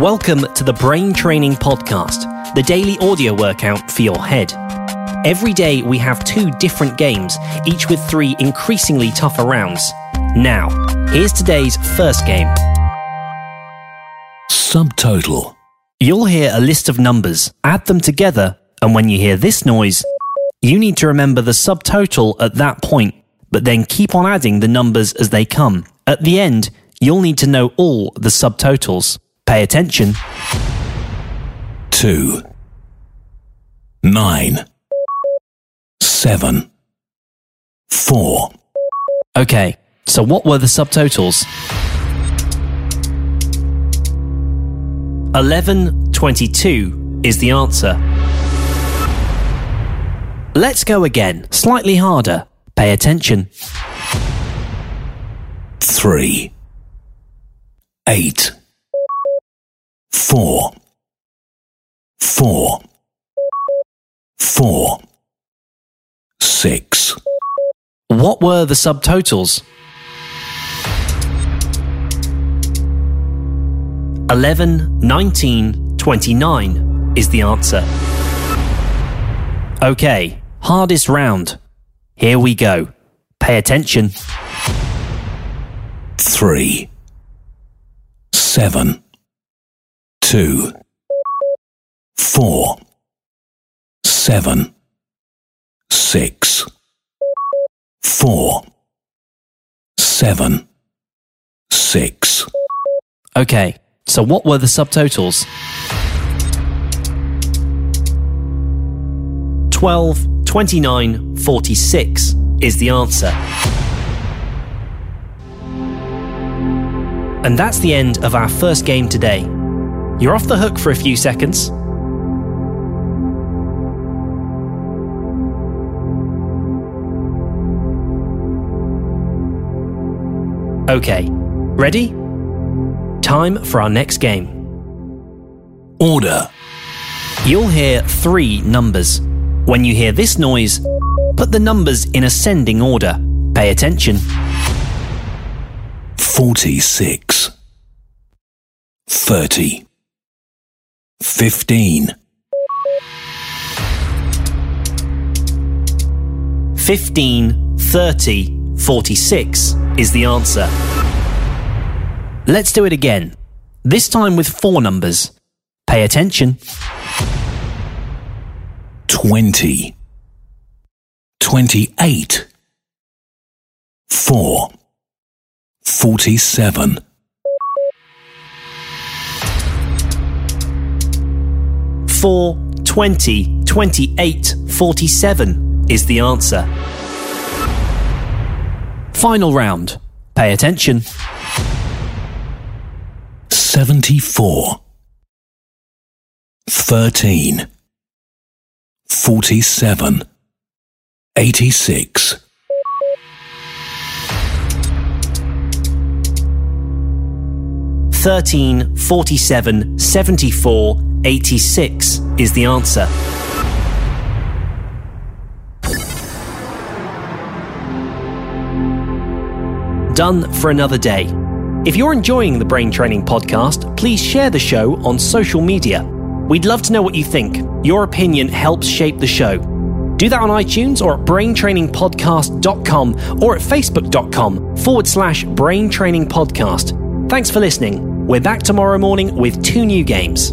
Welcome to the Brain Training Podcast, the daily audio workout for your head. Every day we have two different games, each with three increasingly tougher rounds. Now, here's today's first game. Subtotal. You'll hear a list of numbers, add them together, and when you hear this noise, you need to remember the subtotal at that point, but then keep on adding the numbers as they come. At the end, you'll need to know all the subtotals. Pay attention. Two. Nine. Seven. Four. Okay, so what were the subtotals? 1122 is the answer. Let's go again, slightly harder. Pay attention. Three. Eight. Four. Four. Four. Six. What were the subtotals? 11, 19, 29 is the answer. Okay, hardest round. Here we go. Pay attention. Three. Seven. Two. Four. Seven. Six. Four. Seven. Six. Okay, so what were the subtotals? 12, 29, 46 is the answer. And that's the end of our first game today. You're off the hook for a few seconds. Okay, ready? Time for our next game. Order. You'll hear three numbers. When you hear this noise, put the numbers in ascending order. Pay attention. 46 30 15 15, 30, 46 is the answer. Let's do it again. This time with four numbers. Pay attention. 20 28 4 47 4, 20, 28, 47 is the answer. Final round. Pay attention. 74 13 47 86 13, 47, 74, 86 is the answer. Done for another day. If you're enjoying the Brain Training Podcast, please share the show on social media. We'd love to know what you think. Your opinion helps shape the show. Do that on iTunes or at braintrainingpodcast.com or at facebook.com forward slash braintrainingpodcast. Thanks for listening. We're back tomorrow morning with two new games.